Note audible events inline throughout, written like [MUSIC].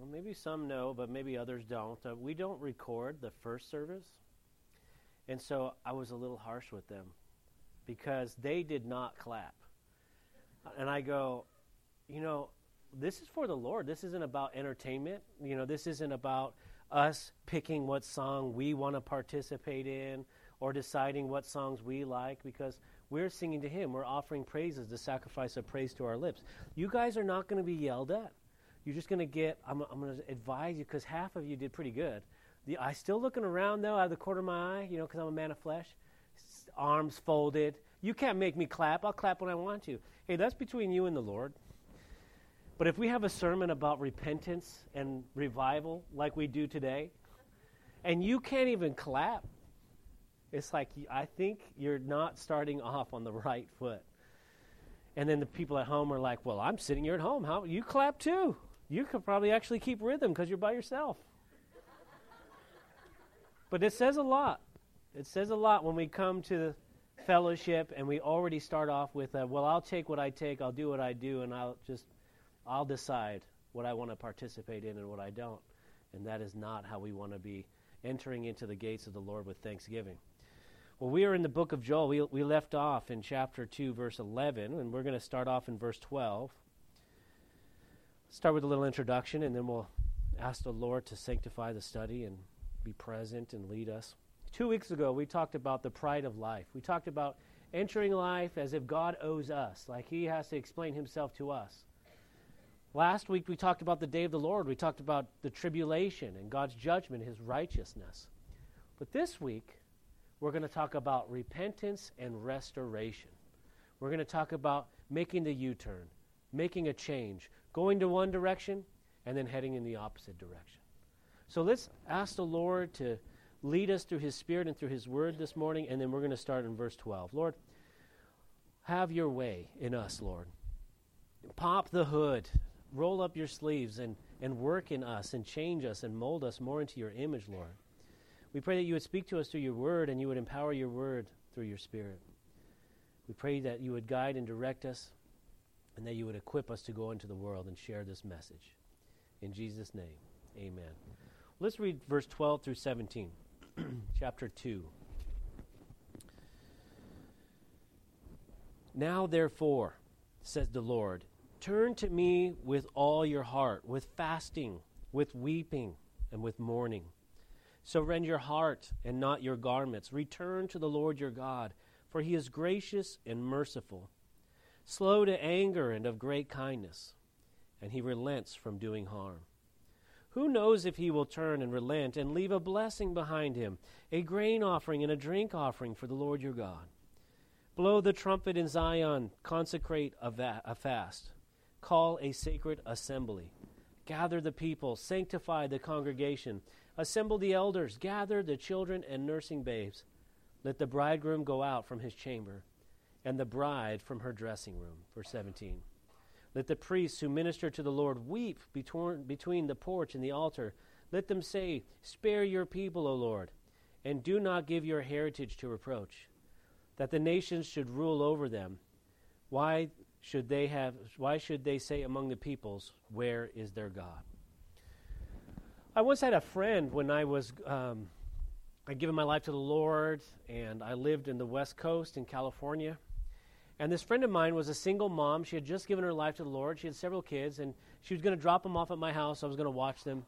well, maybe some know, but maybe others don't. Uh, we don't record the first service. And so I was a little harsh with them because they did not clap. And I go, you know, this is for the Lord. This isn't about entertainment. You know, this isn't about us picking what song we want to participate in or deciding what songs we like because we're singing to Him. We're offering praises, the sacrifice of praise to our lips. You guys are not going to be yelled at. You're just going to get, I'm, I'm going to advise you because half of you did pretty good. The, I still looking around though out of the corner of my eye, you know, because I'm a man of flesh. Arms folded. You can't make me clap. I'll clap when I want to. Hey, that's between you and the Lord. But if we have a sermon about repentance and revival like we do today, and you can't even clap, it's like I think you're not starting off on the right foot. And then the people at home are like, "Well, I'm sitting here at home. How you clap too? You could probably actually keep rhythm because you're by yourself." but it says a lot. It says a lot when we come to the fellowship and we already start off with, a, "Well, I'll take what I take. I'll do what I do, and I'll just I'll decide what I want to participate in and what I don't. And that is not how we want to be entering into the gates of the Lord with thanksgiving. Well, we are in the book of Joel. We, we left off in chapter 2, verse 11, and we're going to start off in verse 12. Start with a little introduction, and then we'll ask the Lord to sanctify the study and be present and lead us. Two weeks ago, we talked about the pride of life. We talked about entering life as if God owes us, like He has to explain Himself to us. Last week we talked about the day of the Lord. We talked about the tribulation and God's judgment, his righteousness. But this week we're going to talk about repentance and restoration. We're going to talk about making the U turn, making a change, going to one direction and then heading in the opposite direction. So let's ask the Lord to lead us through his spirit and through his word this morning and then we're going to start in verse 12. Lord, have your way in us, Lord. Pop the hood roll up your sleeves and, and work in us and change us and mold us more into your image, Lord. We pray that you would speak to us through your word and you would empower your word through your spirit. We pray that you would guide and direct us and that you would equip us to go into the world and share this message. In Jesus' name, amen. Let's read verse 12 through 17, [CLEARS THROAT] chapter 2. Now, therefore, says the Lord, Turn to me with all your heart, with fasting, with weeping, and with mourning. So rend your heart and not your garments. Return to the Lord your God, for he is gracious and merciful, slow to anger and of great kindness, and he relents from doing harm. Who knows if he will turn and relent and leave a blessing behind him, a grain offering and a drink offering for the Lord your God? Blow the trumpet in Zion, consecrate a, va- a fast call a sacred assembly. Gather the people, sanctify the congregation, assemble the elders, gather the children and nursing babes. Let the bridegroom go out from his chamber, and the bride from her dressing room. Verse 17. Let the priests who minister to the Lord weep between, the porch and the altar. Let them say, Spare your people, O Lord, and do not give your heritage to reproach, that the nations should rule over them. Why should they have why should they say among the peoples where is their god i once had a friend when i was um, i'd given my life to the lord and i lived in the west coast in california and this friend of mine was a single mom she had just given her life to the lord she had several kids and she was going to drop them off at my house i was going to watch them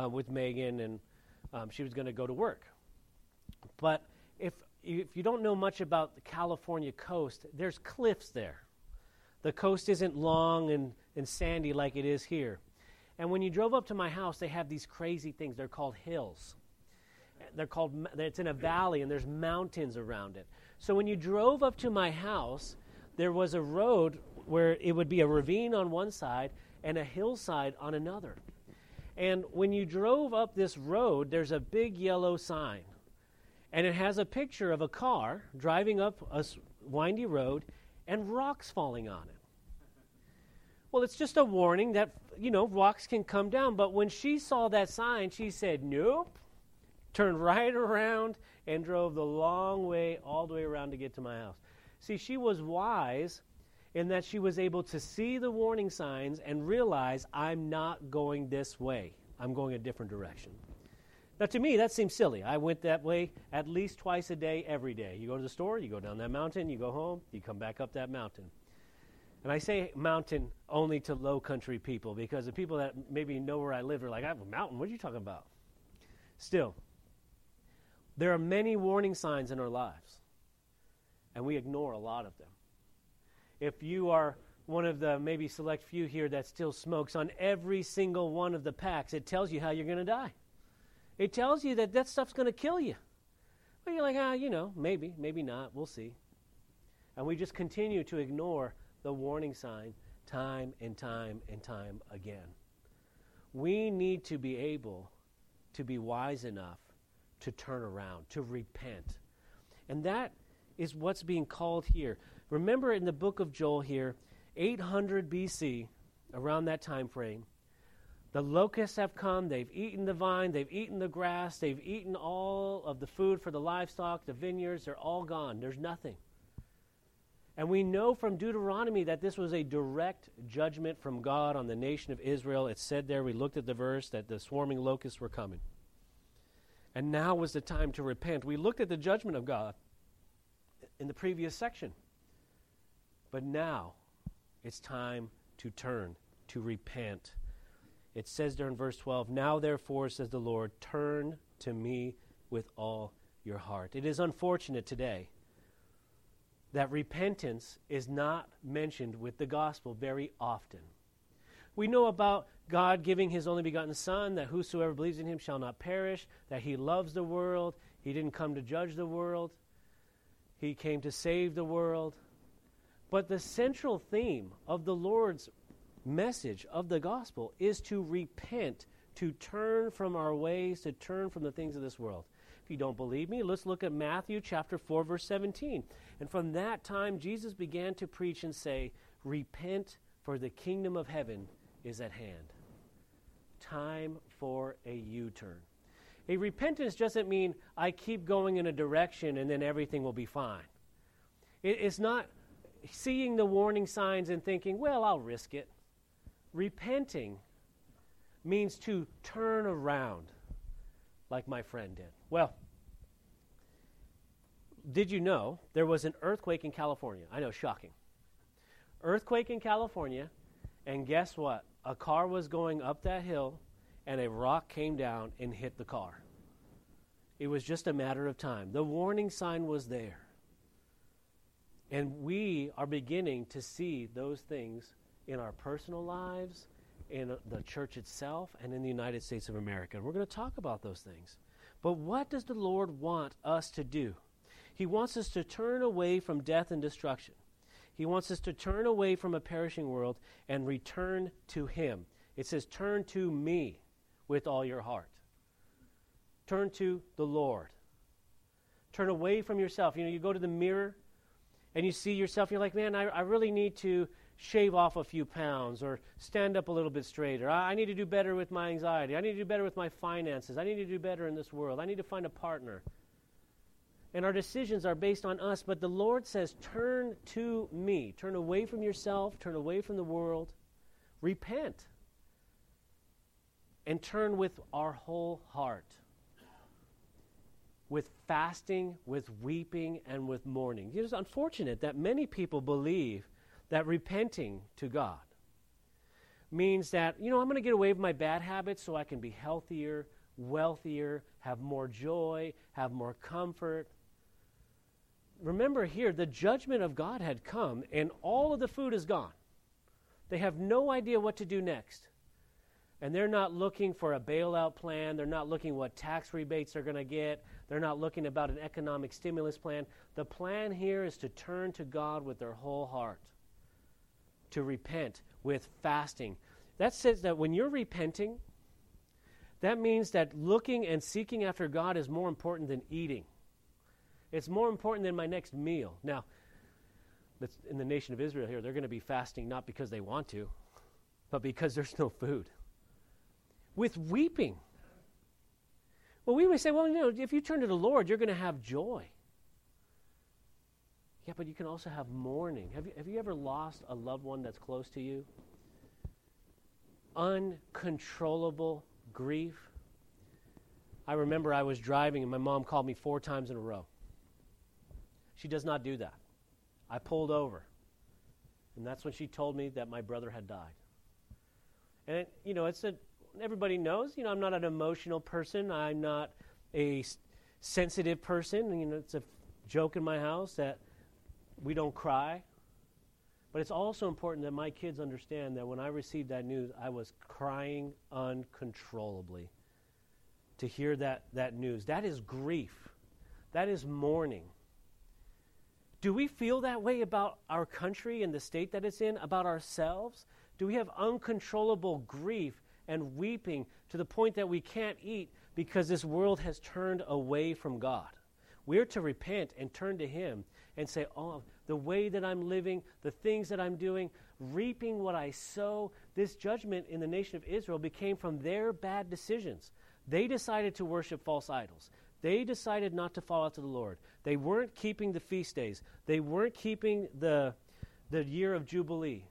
uh, with megan and um, she was going to go to work but if if you don't know much about the california coast there's cliffs there the coast isn't long and, and sandy like it is here. And when you drove up to my house, they have these crazy things. They're called hills. They're called, it's in a valley and there's mountains around it. So when you drove up to my house, there was a road where it would be a ravine on one side and a hillside on another. And when you drove up this road, there's a big yellow sign. And it has a picture of a car driving up a windy road and rocks falling on it. Well, it's just a warning that, you know, rocks can come down. But when she saw that sign, she said, nope, turned right around and drove the long way, all the way around to get to my house. See, she was wise in that she was able to see the warning signs and realize, I'm not going this way. I'm going a different direction. Now, to me, that seems silly. I went that way at least twice a day, every day. You go to the store, you go down that mountain, you go home, you come back up that mountain. And I say mountain only to low country people because the people that maybe know where I live are like, I have a mountain. What are you talking about? Still, there are many warning signs in our lives, and we ignore a lot of them if you are one of the maybe select few here that still smokes, on every single one of the packs, it tells you how you're going to die. It tells you that that stuff's going to kill you. But you're like, ah, you know, maybe, maybe not. We'll see. And we just continue to ignore the warning sign time and time and time again. We need to be able to be wise enough to turn around, to repent. And that is what's being called here. Remember in the book of Joel here, 800 BC, around that time frame, the locusts have come, they've eaten the vine, they've eaten the grass, they've eaten all of the food for the livestock, the vineyards, they're all gone. There's nothing. And we know from Deuteronomy that this was a direct judgment from God on the nation of Israel. It said there, we looked at the verse, that the swarming locusts were coming. And now was the time to repent. We looked at the judgment of God in the previous section. But now it's time to turn, to repent. It says there in verse 12, Now therefore, says the Lord, turn to me with all your heart. It is unfortunate today that repentance is not mentioned with the gospel very often. We know about God giving his only begotten Son, that whosoever believes in him shall not perish, that he loves the world, he didn't come to judge the world, he came to save the world. But the central theme of the Lord's message of the gospel is to repent, to turn from our ways, to turn from the things of this world. If you don't believe me, let's look at Matthew chapter 4 verse 17. And from that time Jesus began to preach and say, "Repent, for the kingdom of heaven is at hand." Time for a U-turn. A repentance doesn't mean I keep going in a direction and then everything will be fine. it's not seeing the warning signs and thinking, well, I'll risk it. Repenting means to turn around, like my friend did. Well, did you know there was an earthquake in California? I know, shocking. Earthquake in California, and guess what? A car was going up that hill, and a rock came down and hit the car. It was just a matter of time. The warning sign was there. And we are beginning to see those things in our personal lives, in the church itself, and in the United States of America. And we're going to talk about those things. But what does the Lord want us to do? He wants us to turn away from death and destruction. He wants us to turn away from a perishing world and return to Him. It says, Turn to me with all your heart. Turn to the Lord. Turn away from yourself. You know, you go to the mirror and you see yourself, you're like, man, I, I really need to shave off a few pounds or stand up a little bit straighter. I, I need to do better with my anxiety. I need to do better with my finances. I need to do better in this world. I need to find a partner. And our decisions are based on us, but the Lord says, turn to me. Turn away from yourself, turn away from the world, repent, and turn with our whole heart with fasting, with weeping, and with mourning. It is unfortunate that many people believe that repenting to God means that, you know, I'm going to get away with my bad habits so I can be healthier, wealthier, have more joy, have more comfort. Remember here, the judgment of God had come, and all of the food is gone. They have no idea what to do next. And they're not looking for a bailout plan. They're not looking what tax rebates they're going to get. They're not looking about an economic stimulus plan. The plan here is to turn to God with their whole heart, to repent with fasting. That says that when you're repenting, that means that looking and seeking after God is more important than eating. It's more important than my next meal. Now, in the nation of Israel here, they're going to be fasting not because they want to, but because there's no food. With weeping. Well, we would say, well, you know, if you turn to the Lord, you're going to have joy. Yeah, but you can also have mourning. Have you, have you ever lost a loved one that's close to you? Uncontrollable grief. I remember I was driving and my mom called me four times in a row. She does not do that. I pulled over. And that's when she told me that my brother had died. And, it, you know, it's a, everybody knows, you know, I'm not an emotional person. I'm not a s- sensitive person. You know, it's a joke in my house that we don't cry. But it's also important that my kids understand that when I received that news, I was crying uncontrollably to hear that, that news. That is grief. That is mourning. Do we feel that way about our country and the state that it's in, about ourselves? Do we have uncontrollable grief and weeping to the point that we can't eat because this world has turned away from God? We're to repent and turn to Him and say, Oh, the way that I'm living, the things that I'm doing, reaping what I sow, this judgment in the nation of Israel became from their bad decisions. They decided to worship false idols. They decided not to follow to the Lord. They weren't keeping the feast days. They weren't keeping the, the year of Jubilee.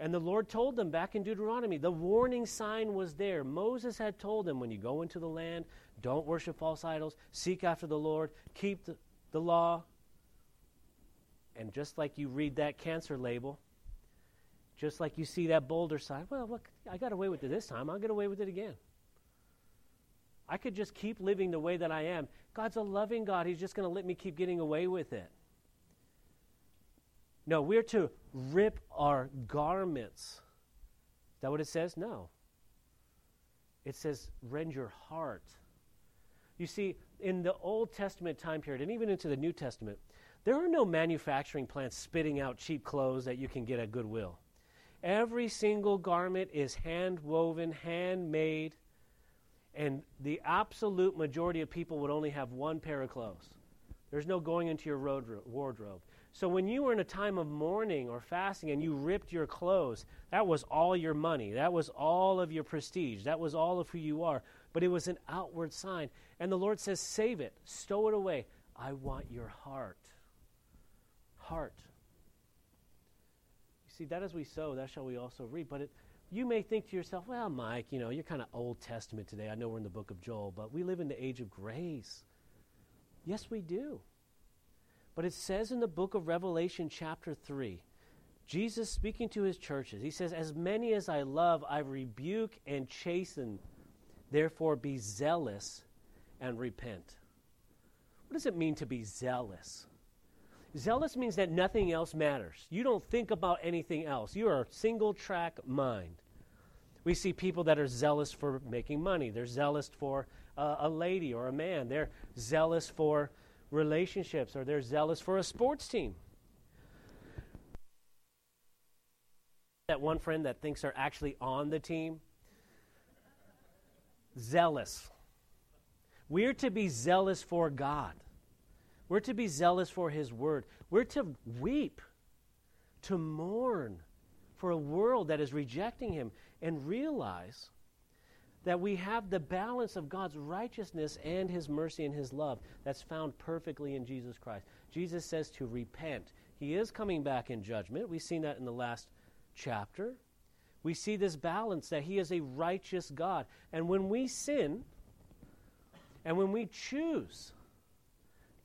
And the Lord told them back in Deuteronomy, the warning sign was there. Moses had told them, when you go into the land, don't worship false idols, seek after the Lord, keep the, the law. And just like you read that cancer label, just like you see that boulder sign, well, look, I got away with it this time, I'll get away with it again. I could just keep living the way that I am. God's a loving God. He's just going to let me keep getting away with it. No, we're to rip our garments. Is that what it says? No. It says, rend your heart. You see, in the Old Testament time period, and even into the New Testament, there are no manufacturing plants spitting out cheap clothes that you can get at Goodwill. Every single garment is hand woven, handmade, and the absolute majority of people would only have one pair of clothes. There's no going into your wardrobe. So when you were in a time of mourning or fasting and you ripped your clothes, that was all your money. That was all of your prestige. That was all of who you are. But it was an outward sign. And the Lord says, save it, stow it away. I want your heart. Heart. You see, that as we sow, that shall we also reap. But it, you may think to yourself, well, Mike, you know, you're kind of Old Testament today. I know we're in the book of Joel, but we live in the age of grace. Yes, we do. But it says in the book of Revelation, chapter 3, Jesus speaking to his churches, he says, As many as I love, I rebuke and chasten. Therefore, be zealous and repent. What does it mean to be zealous? Zealous means that nothing else matters. You don't think about anything else. You are a single track mind. We see people that are zealous for making money. They're zealous for uh, a lady or a man. They're zealous for relationships or they're zealous for a sports team. That one friend that thinks they're actually on the team. Zealous. We're to be zealous for God. We're to be zealous for His Word. We're to weep, to mourn for a world that is rejecting Him, and realize that we have the balance of God's righteousness and His mercy and His love that's found perfectly in Jesus Christ. Jesus says to repent. He is coming back in judgment. We've seen that in the last chapter. We see this balance that He is a righteous God. And when we sin, and when we choose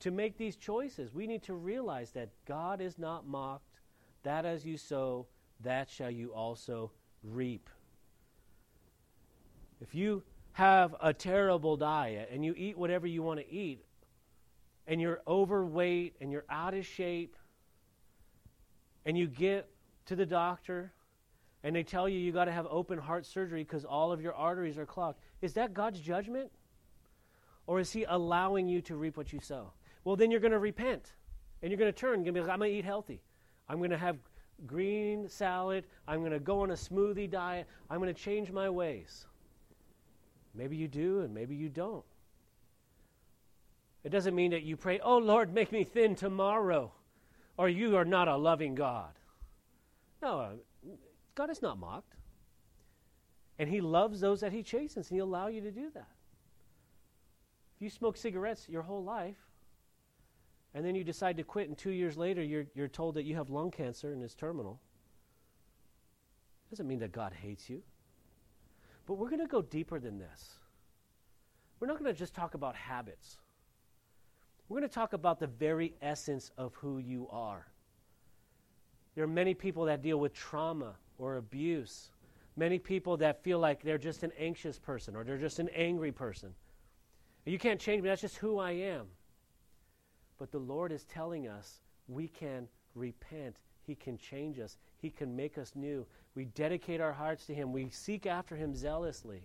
to make these choices, we need to realize that God is not mocked. That as you sow, that shall you also reap. If you have a terrible diet and you eat whatever you want to eat, and you're overweight and you're out of shape, and you get to the doctor and they tell you you got to have open heart surgery because all of your arteries are clogged, is that God's judgment? Or is He allowing you to reap what you sow? Well, then you're going to repent and you're going to turn. You're going to be like, I'm going to eat healthy. I'm going to have green salad. I'm going to go on a smoothie diet. I'm going to change my ways. Maybe you do, and maybe you don't. It doesn't mean that you pray, Oh Lord, make me thin tomorrow, or you are not a loving God. No, uh, God is not mocked. And He loves those that He chastens, and He'll allow you to do that. If you smoke cigarettes your whole life, and then you decide to quit, and two years later you're, you're told that you have lung cancer and it's terminal. It doesn't mean that God hates you. But we're going to go deeper than this. We're not going to just talk about habits. We're going to talk about the very essence of who you are. There are many people that deal with trauma or abuse, many people that feel like they're just an anxious person or they're just an angry person. You can't change me, that's just who I am. But the Lord is telling us we can repent. He can change us. He can make us new. We dedicate our hearts to Him. We seek after Him zealously.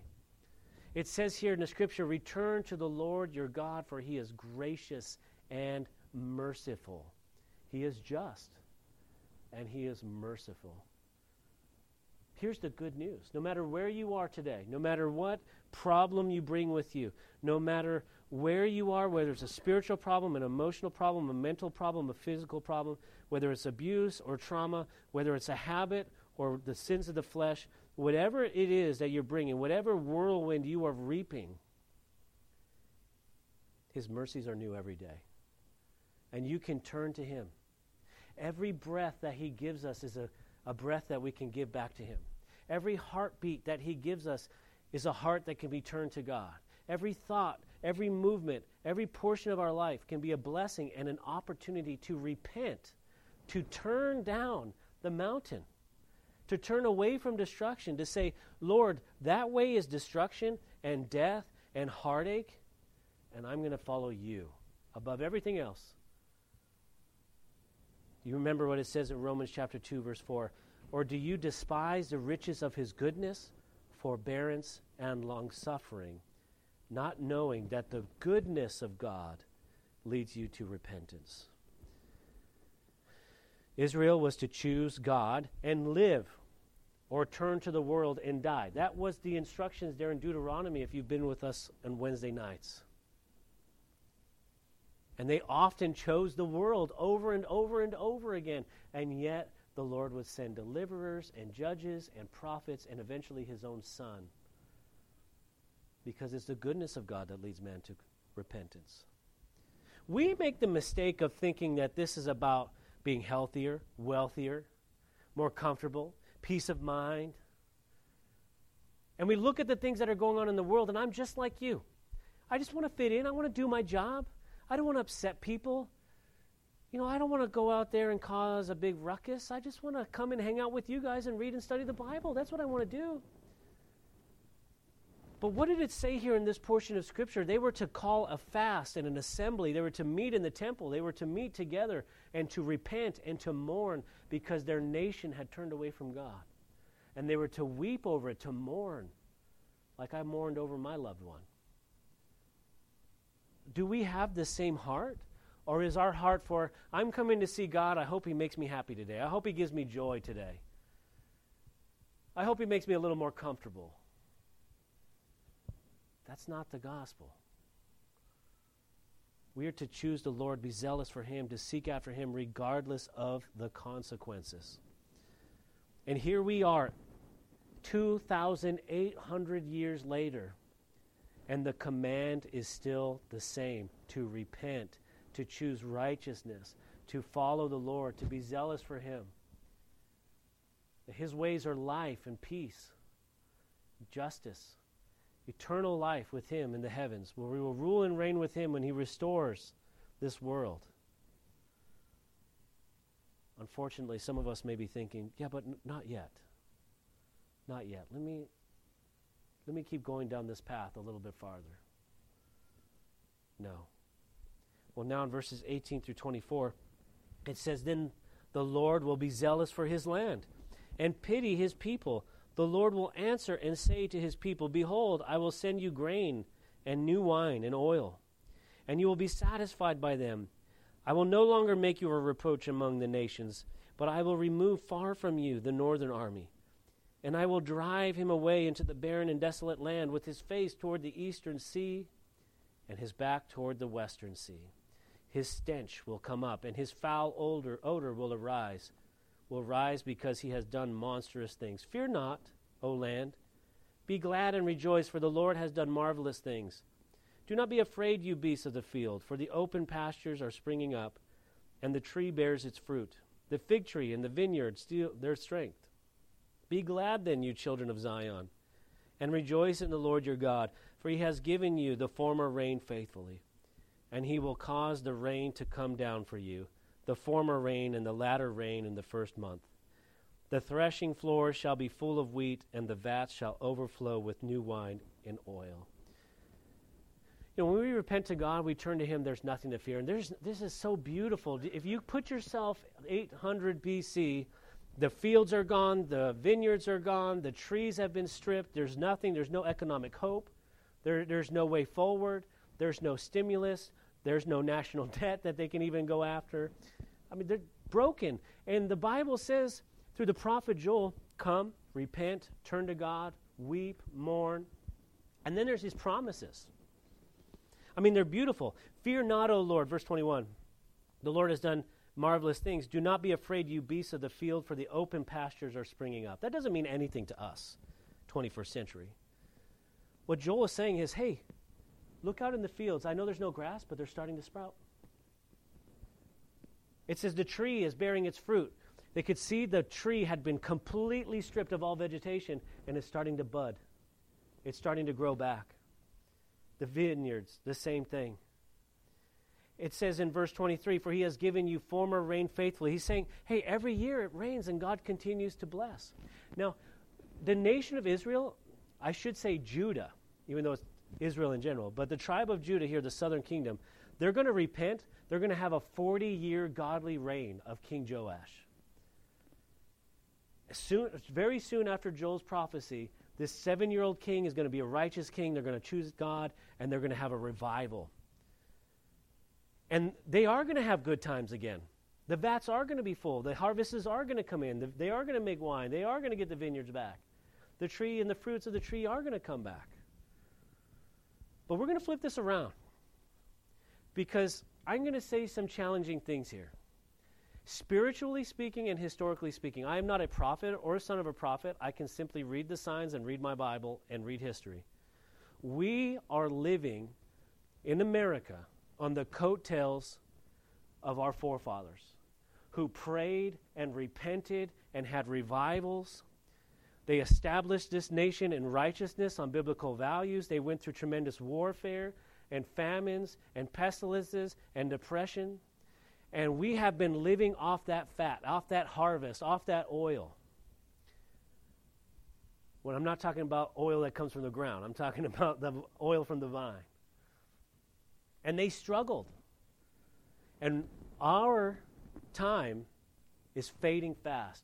It says here in the scripture, Return to the Lord your God, for He is gracious and merciful. He is just and He is merciful. Here's the good news. No matter where you are today, no matter what problem you bring with you, no matter where you are, whether it's a spiritual problem, an emotional problem, a mental problem, a physical problem, whether it's abuse or trauma, whether it's a habit or the sins of the flesh, whatever it is that you're bringing, whatever whirlwind you are reaping, His mercies are new every day. And you can turn to Him. Every breath that He gives us is a, a breath that we can give back to Him. Every heartbeat that He gives us is a heart that can be turned to God. Every thought, every movement, every portion of our life can be a blessing and an opportunity to repent, to turn down the mountain, to turn away from destruction, to say, Lord, that way is destruction and death and heartache, and I'm going to follow you above everything else. You remember what it says in Romans chapter 2, verse 4 Or do you despise the riches of his goodness, forbearance, and long suffing? not knowing that the goodness of God leads you to repentance. Israel was to choose God and live or turn to the world and die. That was the instructions there in Deuteronomy if you've been with us on Wednesday nights. And they often chose the world over and over and over again. And yet the Lord would send deliverers and judges and prophets and eventually his own son because it's the goodness of God that leads man to repentance. We make the mistake of thinking that this is about being healthier, wealthier, more comfortable, peace of mind. And we look at the things that are going on in the world, and I'm just like you. I just want to fit in. I want to do my job. I don't want to upset people. You know, I don't want to go out there and cause a big ruckus. I just want to come and hang out with you guys and read and study the Bible. That's what I want to do. But what did it say here in this portion of Scripture? They were to call a fast and an assembly. They were to meet in the temple. They were to meet together and to repent and to mourn because their nation had turned away from God. And they were to weep over it, to mourn, like I mourned over my loved one. Do we have the same heart? Or is our heart for, I'm coming to see God, I hope He makes me happy today. I hope He gives me joy today. I hope He makes me a little more comfortable. That's not the gospel. We are to choose the Lord, be zealous for Him, to seek after Him regardless of the consequences. And here we are, 2,800 years later, and the command is still the same to repent, to choose righteousness, to follow the Lord, to be zealous for Him. His ways are life and peace, justice eternal life with Him in the heavens, where we will rule and reign with Him when He restores this world. Unfortunately, some of us may be thinking, yeah, but n- not yet. Not yet. Let me, let me keep going down this path a little bit farther. No. Well, now in verses 18 through 24, it says, Then the Lord will be zealous for his land and pity his people the Lord will answer and say to his people, Behold, I will send you grain and new wine and oil, and you will be satisfied by them. I will no longer make you a reproach among the nations, but I will remove far from you the northern army. And I will drive him away into the barren and desolate land, with his face toward the eastern sea and his back toward the western sea. His stench will come up, and his foul odor, odor will arise will rise because he has done monstrous things. Fear not, O land. Be glad and rejoice, for the Lord has done marvelous things. Do not be afraid, you beasts of the field, for the open pastures are springing up. and the tree bears its fruit. The fig tree and the vineyard steal their strength. Be glad then, you children of Zion, and rejoice in the Lord your God, for he has given you the former rain faithfully. And he will cause the rain to come down for you, the former rain and the latter rain in the first month. The threshing floors shall be full of wheat, and the vats shall overflow with new wine and oil. You know, when we repent to God, we turn to Him, there's nothing to fear. And there's, this is so beautiful. If you put yourself 800 BC, the fields are gone, the vineyards are gone, the trees have been stripped, there's nothing, there's no economic hope, there, there's no way forward, there's no stimulus, there's no national [LAUGHS] debt that they can even go after. I mean, they're broken. And the Bible says through the prophet Joel, come, repent, turn to God, weep, mourn. And then there's these promises. I mean, they're beautiful. Fear not, O Lord, verse 21. The Lord has done marvelous things. Do not be afraid, you beasts of the field, for the open pastures are springing up. That doesn't mean anything to us, 21st century. What Joel is saying is, hey, look out in the fields. I know there's no grass, but they're starting to sprout. It says the tree is bearing its fruit. They could see the tree had been completely stripped of all vegetation and is starting to bud. It's starting to grow back. The vineyards, the same thing. It says in verse 23 For he has given you former rain faithfully. He's saying, hey, every year it rains and God continues to bless. Now, the nation of Israel, I should say Judah, even though it's Israel in general, but the tribe of Judah here, the southern kingdom, they're going to repent. They're going to have a 40 year godly reign of King Joash. Soon, very soon after Joel's prophecy, this seven year old king is going to be a righteous king. They're going to choose God, and they're going to have a revival. And they are going to have good times again. The vats are going to be full. The harvests are going to come in. They are going to make wine. They are going to get the vineyards back. The tree and the fruits of the tree are going to come back. But we're going to flip this around because I'm going to say some challenging things here. Spiritually speaking and historically speaking, I am not a prophet or a son of a prophet. I can simply read the signs and read my Bible and read history. We are living in America on the coattails of our forefathers who prayed and repented and had revivals. They established this nation in righteousness on biblical values. They went through tremendous warfare and famines and pestilences and depression. And we have been living off that fat, off that harvest, off that oil. When I'm not talking about oil that comes from the ground, I'm talking [LAUGHS] about the oil from the vine. And they struggled. And our time is fading fast.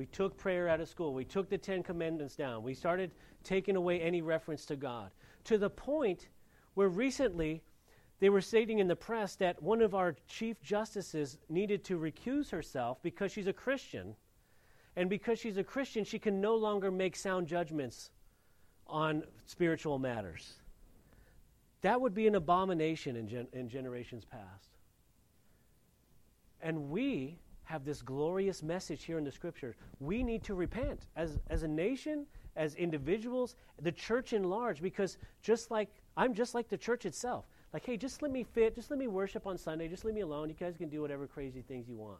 We took prayer out of school. We took the Ten Commandments down. We started taking away any reference to God to the point where recently they were stating in the press that one of our chief justices needed to recuse herself because she's a Christian. And because she's a Christian, she can no longer make sound judgments on spiritual matters. That would be an abomination in, gen- in generations past. And we have this glorious message here in the scripture. We need to repent as, as a nation, as individuals, the church in large, because just like I'm just like the church itself. Like, hey, just let me fit, just let me worship on Sunday, just leave me alone. You guys can do whatever crazy things you want.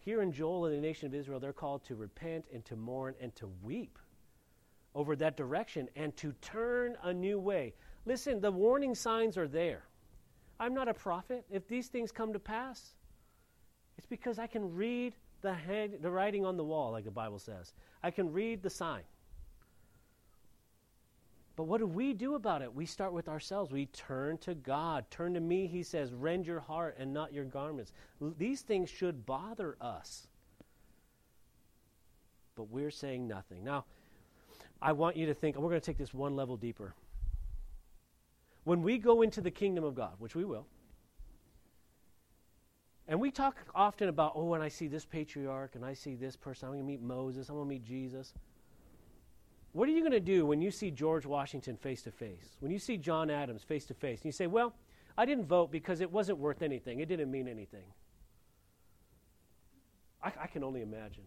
Here in Joel and the nation of Israel, they're called to repent and to mourn and to weep over that direction and to turn a new way. Listen, the warning signs are there. I'm not a prophet. If these things come to pass, it's because I can read the, head, the writing on the wall, like the Bible says. I can read the sign. But what do we do about it? We start with ourselves. We turn to God. Turn to me, he says, rend your heart and not your garments. L- these things should bother us. But we're saying nothing. Now, I want you to think, we're going to take this one level deeper. When we go into the kingdom of God, which we will, and we talk often about, oh, when I see this patriarch and I see this person, I'm going to meet Moses, I'm going to meet Jesus. What are you going to do when you see George Washington face to face? When you see John Adams face to face? And you say, well, I didn't vote because it wasn't worth anything. It didn't mean anything. I, I can only imagine.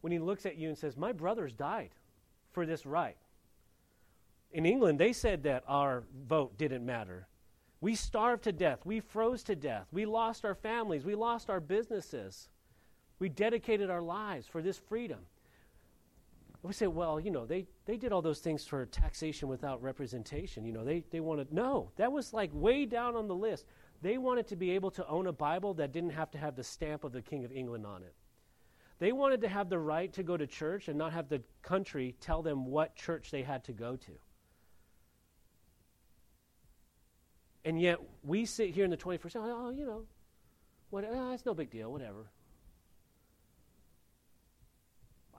When he looks at you and says, My brothers died for this right. In England, they said that our vote didn't matter. We starved to death. We froze to death. We lost our families. We lost our businesses. We dedicated our lives for this freedom. We say, well, you know, they, they did all those things for taxation without representation. You know, they, they wanted, no, that was like way down on the list. They wanted to be able to own a Bible that didn't have to have the stamp of the King of England on it. They wanted to have the right to go to church and not have the country tell them what church they had to go to. And yet we sit here in the 21st century, oh, you know, what, oh, it's no big deal, whatever.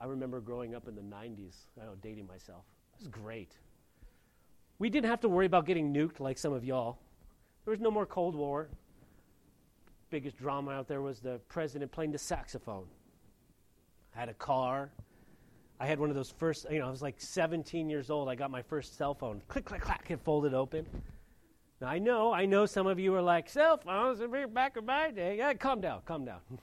I remember growing up in the 90s, I know, dating myself. It was great. We didn't have to worry about getting nuked like some of y'all. There was no more Cold War. Biggest drama out there was the president playing the saxophone. I had a car. I had one of those first, you know, I was like 17 years old. I got my first cell phone. Click, click, clack, it folded open. Now, I know, I know some of you are like, cell phones, back in my day. Yeah, calm down, calm down. [LAUGHS]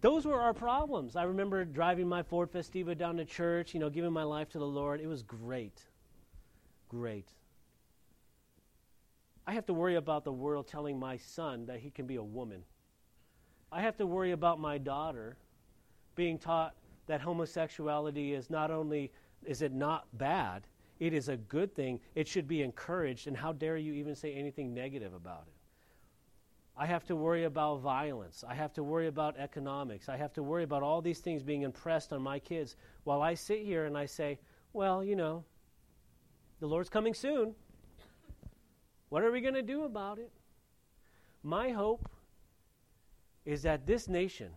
Those were our problems. I remember driving my Ford Festiva down to church, you know, giving my life to the Lord. It was great. Great. I have to worry about the world telling my son that he can be a woman. I have to worry about my daughter being taught that homosexuality is not only is it not bad, it is a good thing. It should be encouraged. And how dare you even say anything negative about it? I have to worry about violence. I have to worry about economics. I have to worry about all these things being impressed on my kids while I sit here and I say, well, you know, the Lord's coming soon. What are we going to do about it? My hope is that this nation,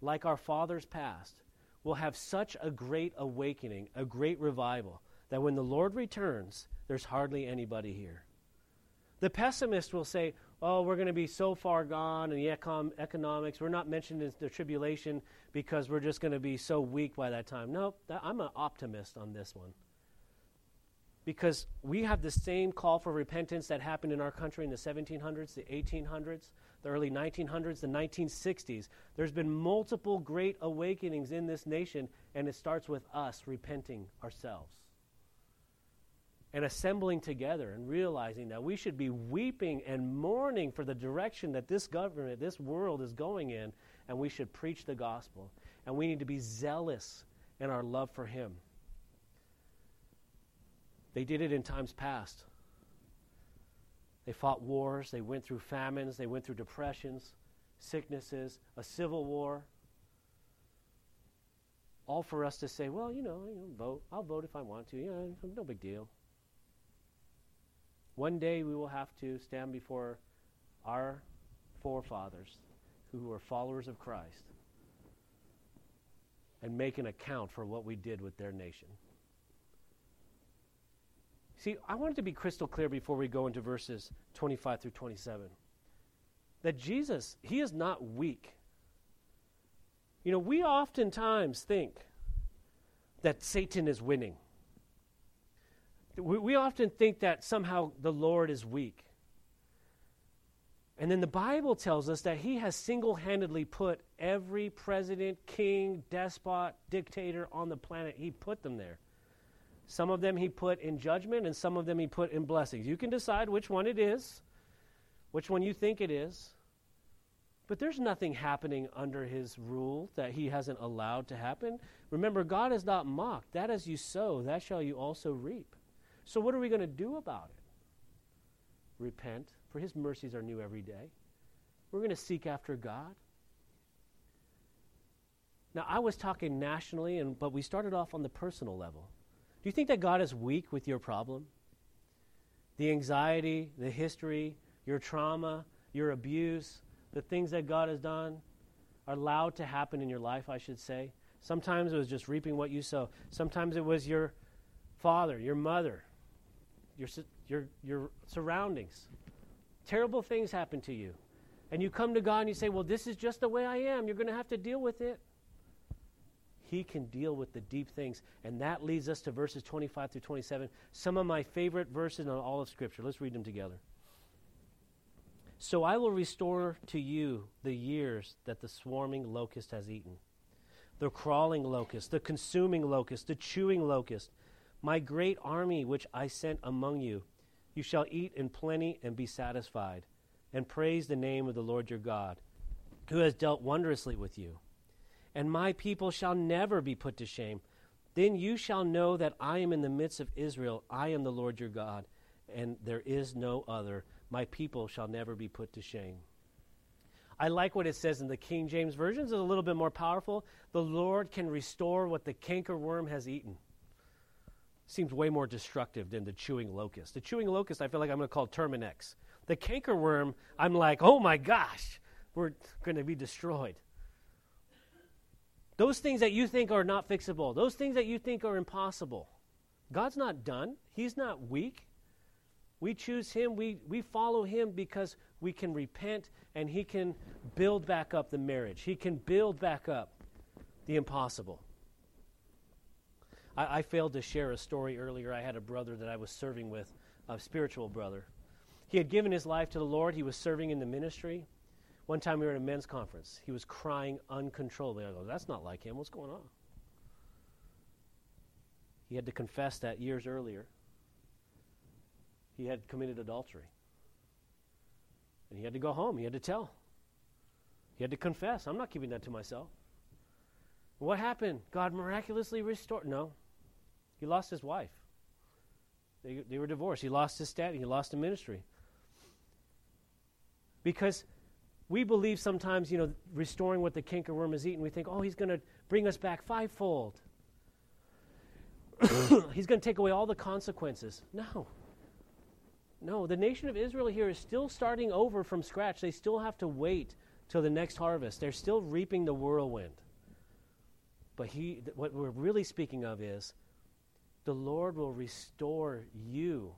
like our fathers past, will have such a great awakening, a great revival, that when the Lord returns, there's hardly anybody here. The pessimist will say, Oh, we're going to be so far gone in the econ- economics. We're not mentioned in the tribulation because we're just going to be so weak by that time. No, nope, I'm an optimist on this one because we have the same call for repentance that happened in our country in the 1700s, the 1800s, the early 1900s, the 1960s. There's been multiple great awakenings in this nation, and it starts with us repenting ourselves and assembling together and realizing that we should be weeping and mourning for the direction that this government, this world is going in, and we should preach the gospel. And we need to be zealous in our love for Him. They did it in times past. They fought wars, they went through famines, they went through depressions, sicknesses, a civil war. All for us to say, well, you know, vote. I'll vote if I want to. Know, no big deal. One day we will have to stand before our forefathers who were followers of Christ and make an account for what we did with their nation. See, I wanted to be crystal clear before we go into verses 25 through 27 that Jesus, he is not weak. You know, we oftentimes think that Satan is winning. We, we often think that somehow the Lord is weak. And then the Bible tells us that he has single handedly put every president, king, despot, dictator on the planet, he put them there. Some of them he put in judgment, and some of them he put in blessings. You can decide which one it is, which one you think it is. But there's nothing happening under his rule that he hasn't allowed to happen. Remember, God is not mocked. That as you sow, that shall you also reap. So, what are we going to do about it? Repent, for his mercies are new every day. We're going to seek after God. Now, I was talking nationally, and, but we started off on the personal level. Do you think that God is weak with your problem? The anxiety, the history, your trauma, your abuse, the things that God has done are allowed to happen in your life, I should say. Sometimes it was just reaping what you sow. Sometimes it was your father, your mother, your, your, your surroundings. Terrible things happen to you. And you come to God and you say, Well, this is just the way I am. You're going to have to deal with it. He can deal with the deep things. And that leads us to verses 25 through 27, some of my favorite verses in all of Scripture. Let's read them together. So I will restore to you the years that the swarming locust has eaten, the crawling locust, the consuming locust, the chewing locust, my great army which I sent among you. You shall eat in plenty and be satisfied, and praise the name of the Lord your God, who has dealt wondrously with you. And my people shall never be put to shame. Then you shall know that I am in the midst of Israel. I am the Lord your God, and there is no other. My people shall never be put to shame. I like what it says in the King James Version. It's a little bit more powerful. The Lord can restore what the cankerworm has eaten seems way more destructive than the chewing locust. The chewing locust, I feel like I'm going to call Terminix. The cankerworm, I'm like, oh my gosh, we're going to be destroyed. Those things that you think are not fixable, those things that you think are impossible, God's not done. He's not weak. We choose Him, we, we follow Him because we can repent and He can build back up the marriage. He can build back up the impossible. I, I failed to share a story earlier. I had a brother that I was serving with, a spiritual brother. He had given his life to the Lord. He was serving in the ministry. One time we were at a men's conference. He was crying uncontrollably. I go, that's not like him. What's going on? He had to confess that years earlier. He had committed adultery. And he had to go home. He had to tell. He had to confess. I'm not keeping that to myself. What happened? God miraculously restored. No. He lost his wife. They, they were divorced. He lost his status. He lost the ministry. Because we believe sometimes, you know, restoring what the cankerworm has eaten, we think, oh, he's going to bring us back fivefold. [COUGHS] he's going to take away all the consequences. No. No, the nation of Israel here is still starting over from scratch. They still have to wait till the next harvest. They're still reaping the whirlwind. But he, th- what we're really speaking of is the Lord will restore you.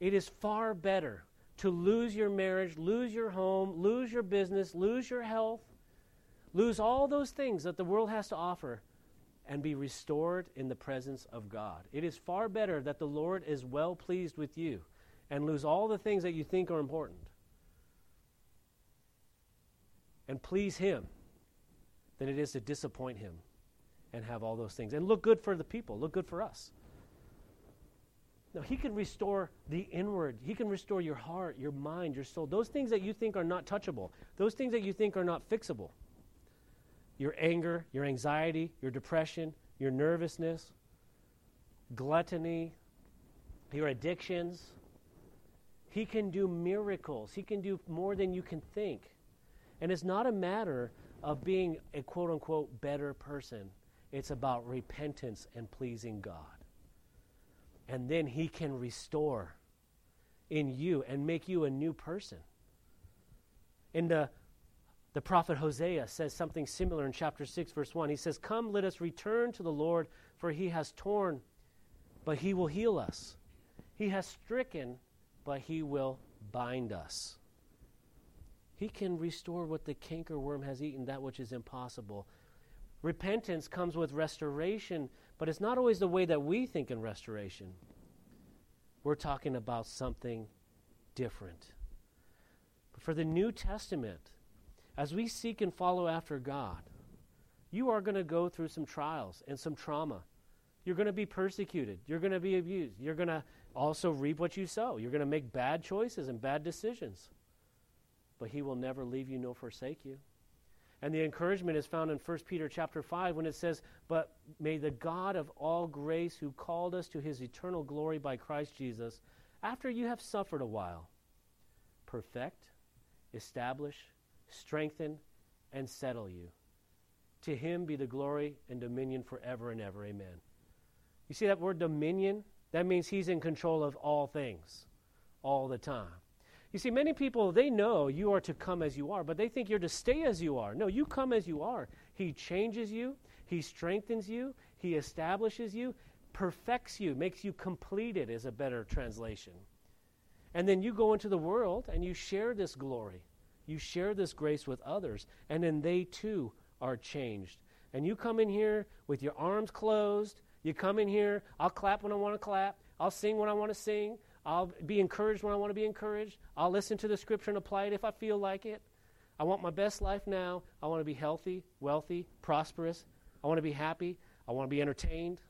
It is far better to lose your marriage, lose your home, lose your business, lose your health, lose all those things that the world has to offer, and be restored in the presence of God. It is far better that the Lord is well pleased with you and lose all the things that you think are important and please Him than it is to disappoint Him and have all those things and look good for the people, look good for us. No, He can restore the inward. He can restore your heart, your mind, your soul. Those things that you think are not touchable, those things that you think are not fixable. Your anger, your anxiety, your depression, your nervousness, gluttony, your addictions. He can do miracles. He can do more than you can think. And it's not a matter of being a quote unquote better person. It's about repentance and pleasing God. And then He can restore in you and make you a new person. In the the prophet Hosea says something similar in chapter 6, verse 1. He says, Come, let us return to the Lord, for he has torn, but he will heal us. He has stricken, but he will bind us. He can restore what the cankerworm has eaten, that which is impossible. Repentance comes with restoration, but it's not always the way that we think in restoration. We're talking about something different. But for the New Testament, as we seek and follow after God, you are going to go through some trials and some trauma. You're going to be persecuted. You're going to be abused. You're going to also reap what you sow. You're going to make bad choices and bad decisions. But he will never leave you nor forsake you. And the encouragement is found in 1 Peter chapter 5 when it says, But may the God of all grace, who called us to his eternal glory by Christ Jesus, after you have suffered a while, perfect, establish, strengthen, and settle you. To him be the glory and dominion forever and ever. Amen. You see that word dominion? That means he's in control of all things, all the time. You see, many people, they know you are to come as you are, but they think you're to stay as you are. No, you come as you are. He changes you, He strengthens you, He establishes you, perfects you, makes you completed, is a better translation. And then you go into the world and you share this glory. You share this grace with others, and then they too are changed. And you come in here with your arms closed. You come in here, I'll clap when I want to clap, I'll sing when I want to sing, I'll be encouraged when I want to be encouraged. I'll listen to the scripture and apply it if I feel like it. I want my best life now. I want to be healthy, wealthy, prosperous. I want to be happy. I want to be entertained.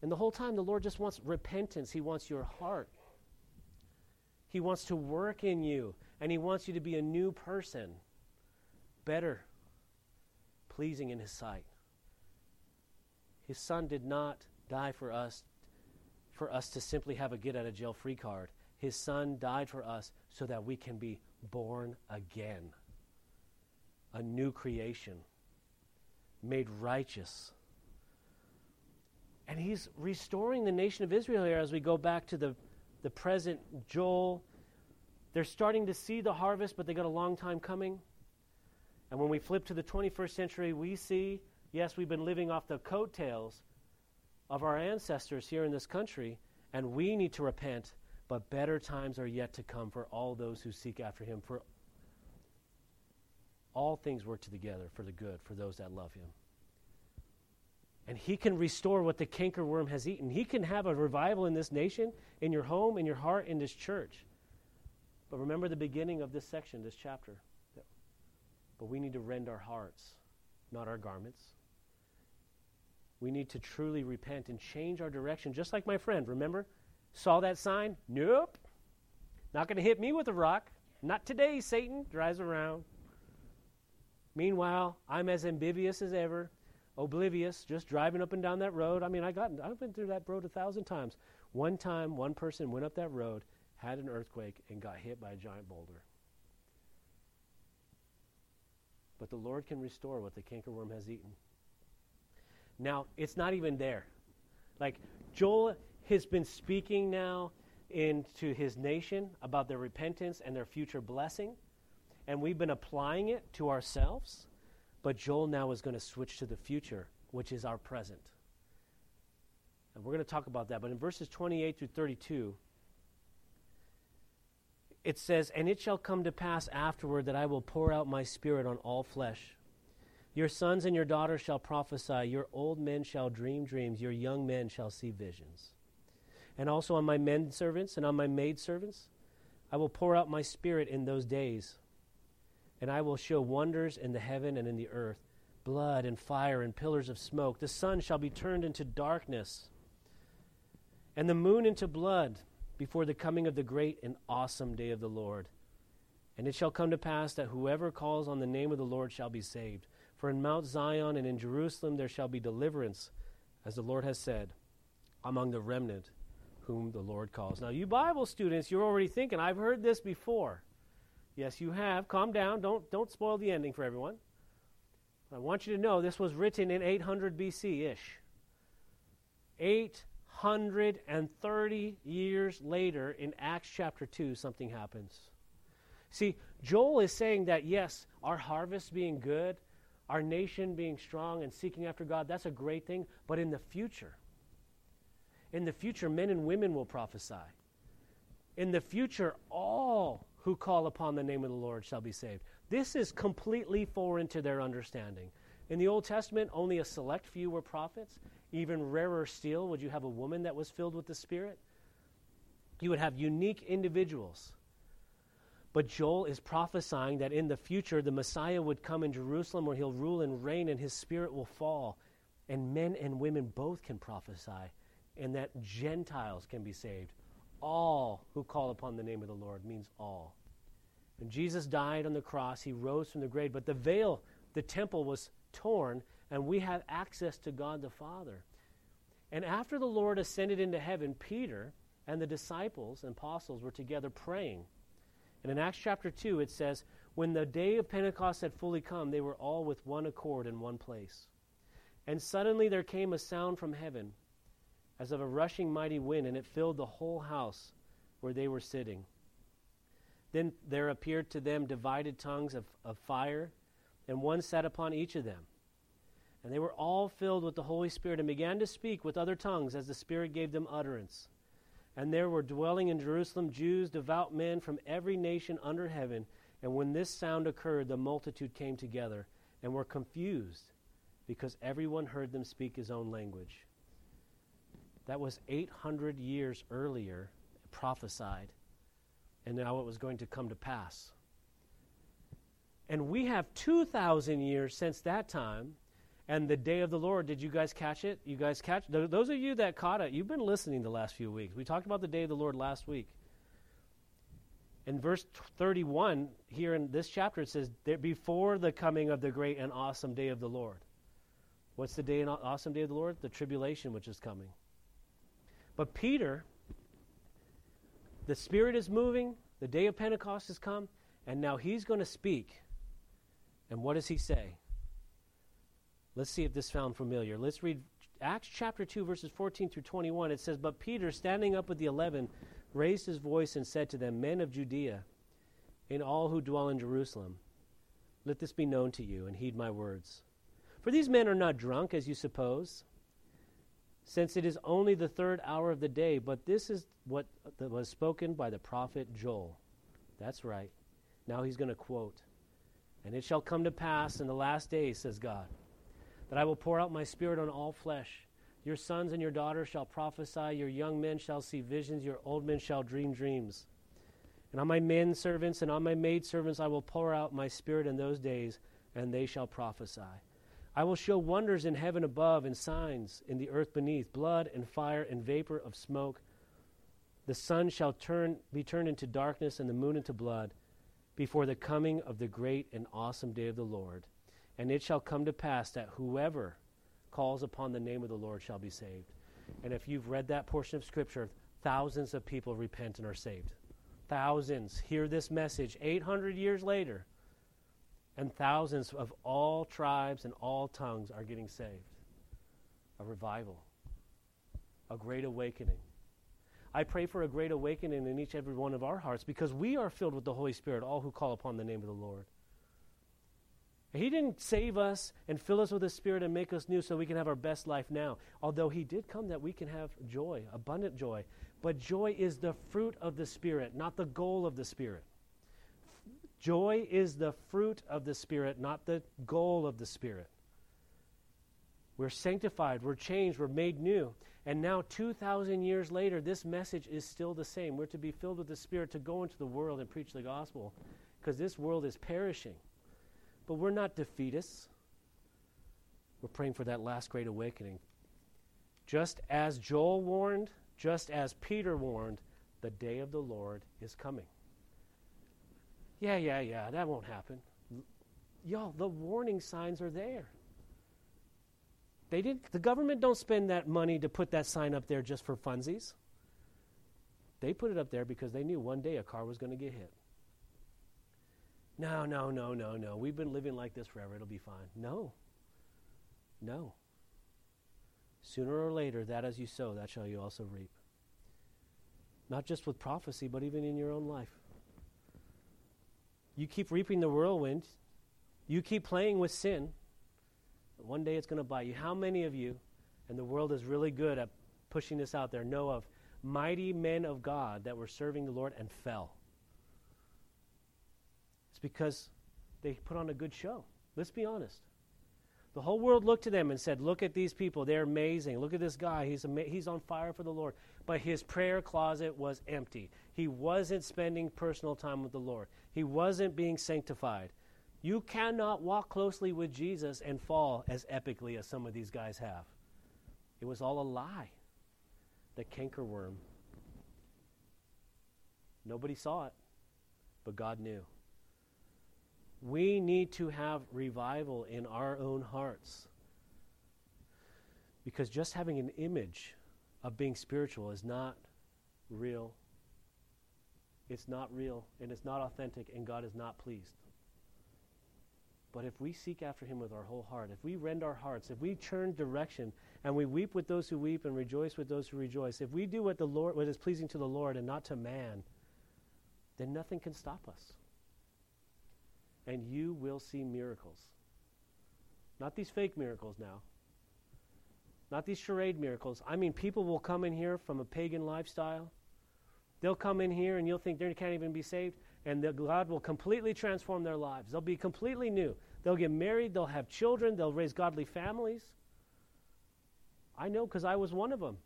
And the whole time, the Lord just wants repentance. He wants your heart. He wants to work in you, and He wants you to be a new person, better, pleasing in His sight. His Son did not die for us for us to simply have a get out of jail free card. His Son died for us so that we can be born again, a new creation, made righteous. And He's restoring the nation of Israel here as we go back to the, the present Joel. They're starting to see the harvest, but they got a long time coming. And when we flip to the 21st century, we see, yes, we've been living off the coattails of our ancestors here in this country, and we need to repent, but better times are yet to come for all those who seek after him. For all things work together for the good for those that love him. And he can restore what the cankerworm has eaten. He can have a revival in this nation, in your home, in your heart, in this church. But remember the beginning of this section, this chapter. But we need to rend our hearts, not our garments. We need to truly repent and change our direction, just like my friend, remember? Saw that sign? Nope. Not going to hit me with a rock. Not today, Satan. Drives around. Meanwhile, I'm as ambiguous as ever, oblivious, just driving up and down that road. I mean, I got I've been through that road a thousand times. One time, one person went up that road, had an earthquake, and got hit by a giant boulder. But the Lord can restore what the cankerworm has eaten. Now, it's not even there. Like, Joel has been speaking now into his nation about their repentance and their future blessing, and we've been applying it to ourselves. But Joel now is going to switch to the future, which is our present. And we're going to talk about that. But in verses 28 through 32, it says, And it shall come to pass afterward that I will pour out my spirit on all flesh. Your sons and your daughters shall prophesy, your old men shall dream dreams, your young men shall see visions. And also on my men servants and on my maid servants, I will pour out my spirit in those days. And I will show wonders in the heaven and in the earth blood and fire and pillars of smoke. The sun shall be turned into darkness, and the moon into blood before the coming of the great and awesome day of the Lord. And it shall come to pass that whoever calls on the name of the Lord shall be saved. For in Mount Zion and in Jerusalem there shall be deliverance, as the Lord has said, among the remnant whom the Lord calls. Now, you Bible students, you're already thinking, I've heard this before. Yes, you have. Calm down. Don't, don't spoil the ending for everyone. I want you to know this was written in 800 BC ish. 830 years later, in Acts chapter 2, something happens. See, Joel is saying that, yes, our harvest being good, our nation being strong and seeking after God, that's a great thing. But in the future, in the future, men and women will prophesy. In the future, all who call upon the name of the Lord shall be saved. This is completely foreign to their understanding. In the Old Testament, only a select few were prophets. Even rarer still, would you have a woman that was filled with the Spirit? You would have unique individuals but Joel is prophesying that in the future the Messiah would come in Jerusalem where he'll rule and reign and his spirit will fall. And men and women both can prophesy, and that Gentiles can be saved. All who call upon the name of the Lord means all. When Jesus died on the cross, he rose from the grave, but the veil, the temple was torn, and we have access to God the Father. And after the Lord ascended into heaven, Peter and the disciples and apostles were together praying. And in Acts chapter 2, it says, When the day of Pentecost had fully come, they were all with one accord in one place. And suddenly there came a sound from heaven, as of a rushing mighty wind, and it filled the whole house where they were sitting. Then there appeared to them divided tongues of, of fire, and one sat upon each of them. And they were all filled with the Holy Spirit and began to speak with other tongues as the Spirit gave them utterance. And there were dwelling in Jerusalem Jews, devout men from every nation under heaven. And when this sound occurred, the multitude came together and were confused because everyone heard them speak his own language. That was 800 years earlier, prophesied, and now it was going to come to pass. And we have 2,000 years since that time, And the day of the Lord, did you guys catch it? You guys catch those of you that caught it, you've been listening the last few weeks. We talked about the day of the Lord last week. In verse 31, here in this chapter, it says, Before the coming of the great and awesome day of the Lord. What's the day and awesome day of the Lord? The tribulation which is coming. But Peter, the Spirit is moving, the day of Pentecost has come, and now he's going to speak. And what does he say? Let's see if this sounds familiar. Let's read Acts chapter 2, verses 14 through 21. It says, But Peter, standing up with the eleven, raised his voice and said to them, Men of Judea, and all who dwell in Jerusalem, let this be known to you, and heed my words. For these men are not drunk, as you suppose, since it is only the third hour of the day, but this is what was spoken by the prophet Joel. That's right. Now he's going to quote. And it shall come to pass in the last days, says God, that I will pour out my spirit on all flesh. Your sons and your daughters shall prophesy, your young men shall see visions, your old men shall dream dreams. And on my men servants and on my maid servants I will pour out my spirit in those days, and they shall prophesy. I will show wonders in heaven above and signs in the earth beneath, blood and fire and vapor of smoke. The sun shall turn, be turned into darkness and the moon into blood before the coming of the great and awesome day of the Lord. And it shall come to pass that whoever calls upon the name of the Lord shall be saved. And if you've read that portion of Scripture, thousands of people repent and are saved. Thousands hear this message 800 years later and thousands of all tribes and all tongues are getting saved. A revival, a great awakening. I pray for a great awakening in each and every one of our hearts because we are filled with the Holy Spirit, all who call upon the name of the Lord. He didn't save us and fill us with the Spirit and make us new so we can have our best life now. Although He did come that we can have joy, abundant joy. But joy is the fruit of the Spirit, not the goal of the Spirit. Joy is the fruit of the Spirit, not the goal of the Spirit. We're sanctified, we're changed, we're made new. And now, 2,000 years later, this message is still the same. We're to be filled with the Spirit to go into the world and preach the gospel because this world is perishing. But we're not defeatists. We're praying for that last great awakening. Just as Joel warned, just as Peter warned, the day of the Lord is coming. Yeah, yeah, yeah, that won't happen. Y'all, the warning signs are there. They didn't the government don't spend that money to put that sign up there just for funsies. They put it up there because they knew one day a car was going to get hit. No, no, no, no, no. We've been living like this forever. It'll be fine. No. No. Sooner or later, that as you sow, that shall you also reap. Not just with prophecy, but even in your own life. You keep reaping the whirlwind, you keep playing with sin, one day it's going to bite you. How many of you, and the world is really good at pushing this out there, know of mighty men of God that were serving the Lord and fell? Because they put on a good show. Let's be honest. The whole world looked to them and said, Look at these people. They're amazing. Look at this guy. He's, ama- he's on fire for the Lord. But his prayer closet was empty. He wasn't spending personal time with the Lord, he wasn't being sanctified. You cannot walk closely with Jesus and fall as epically as some of these guys have. It was all a lie. The cankerworm. Nobody saw it, but God knew. We need to have revival in our own hearts. Because just having an image of being spiritual is not real. It's not real and it's not authentic, and God is not pleased. But if we seek after Him with our whole heart, if we rend our hearts, if we turn direction, and we weep with those who weep and rejoice with those who rejoice, if we do what the Lord, what is pleasing to the Lord and not to man, then nothing can stop us and you will see miracles. Not these fake miracles now. Not these charade miracles. I mean, people will come in here from a pagan lifestyle. They'll come in here and you'll think they can't even be saved, and God will completely transform their lives. They'll be completely new. They'll get married, they'll have children, they'll raise godly families. I know because I was one of them.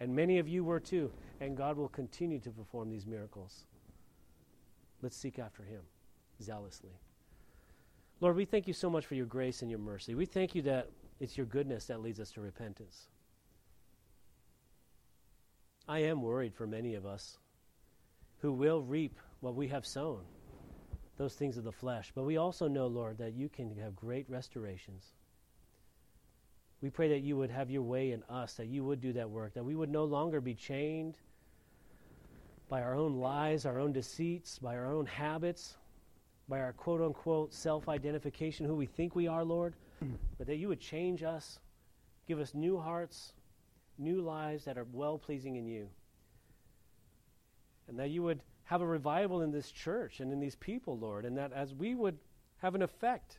And many of you were too. And God will continue to perform these miracles. Let's seek after Him zealously. Lord, we thank you so much for your grace and your mercy. We thank you that it's your goodness that leads us to repentance. I am worried for many of us who will reap what we have sown, those things of the flesh. But we also know, Lord, that you can have great restorations. We pray that you would have your way in us, that you would do that work, that we would no longer be chained by our own lies, our own deceits, by our own habits, by our quote unquote self identification, who we think we are, Lord, hmm. but that you would change us, give us new hearts, new lives that are well pleasing in you. And that you would have a revival in this church and in these people, Lord, and that as we would have an effect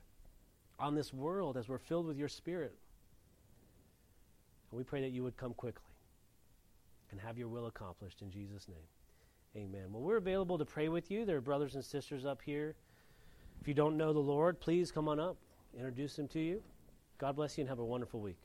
on this world as we're filled with your Spirit. And we pray that you would come quickly and have your will accomplished in Jesus' name. Amen. Well, we're available to pray with you. There are brothers and sisters up here. If you don't know the Lord, please come on up, introduce him to you. God bless you and have a wonderful week.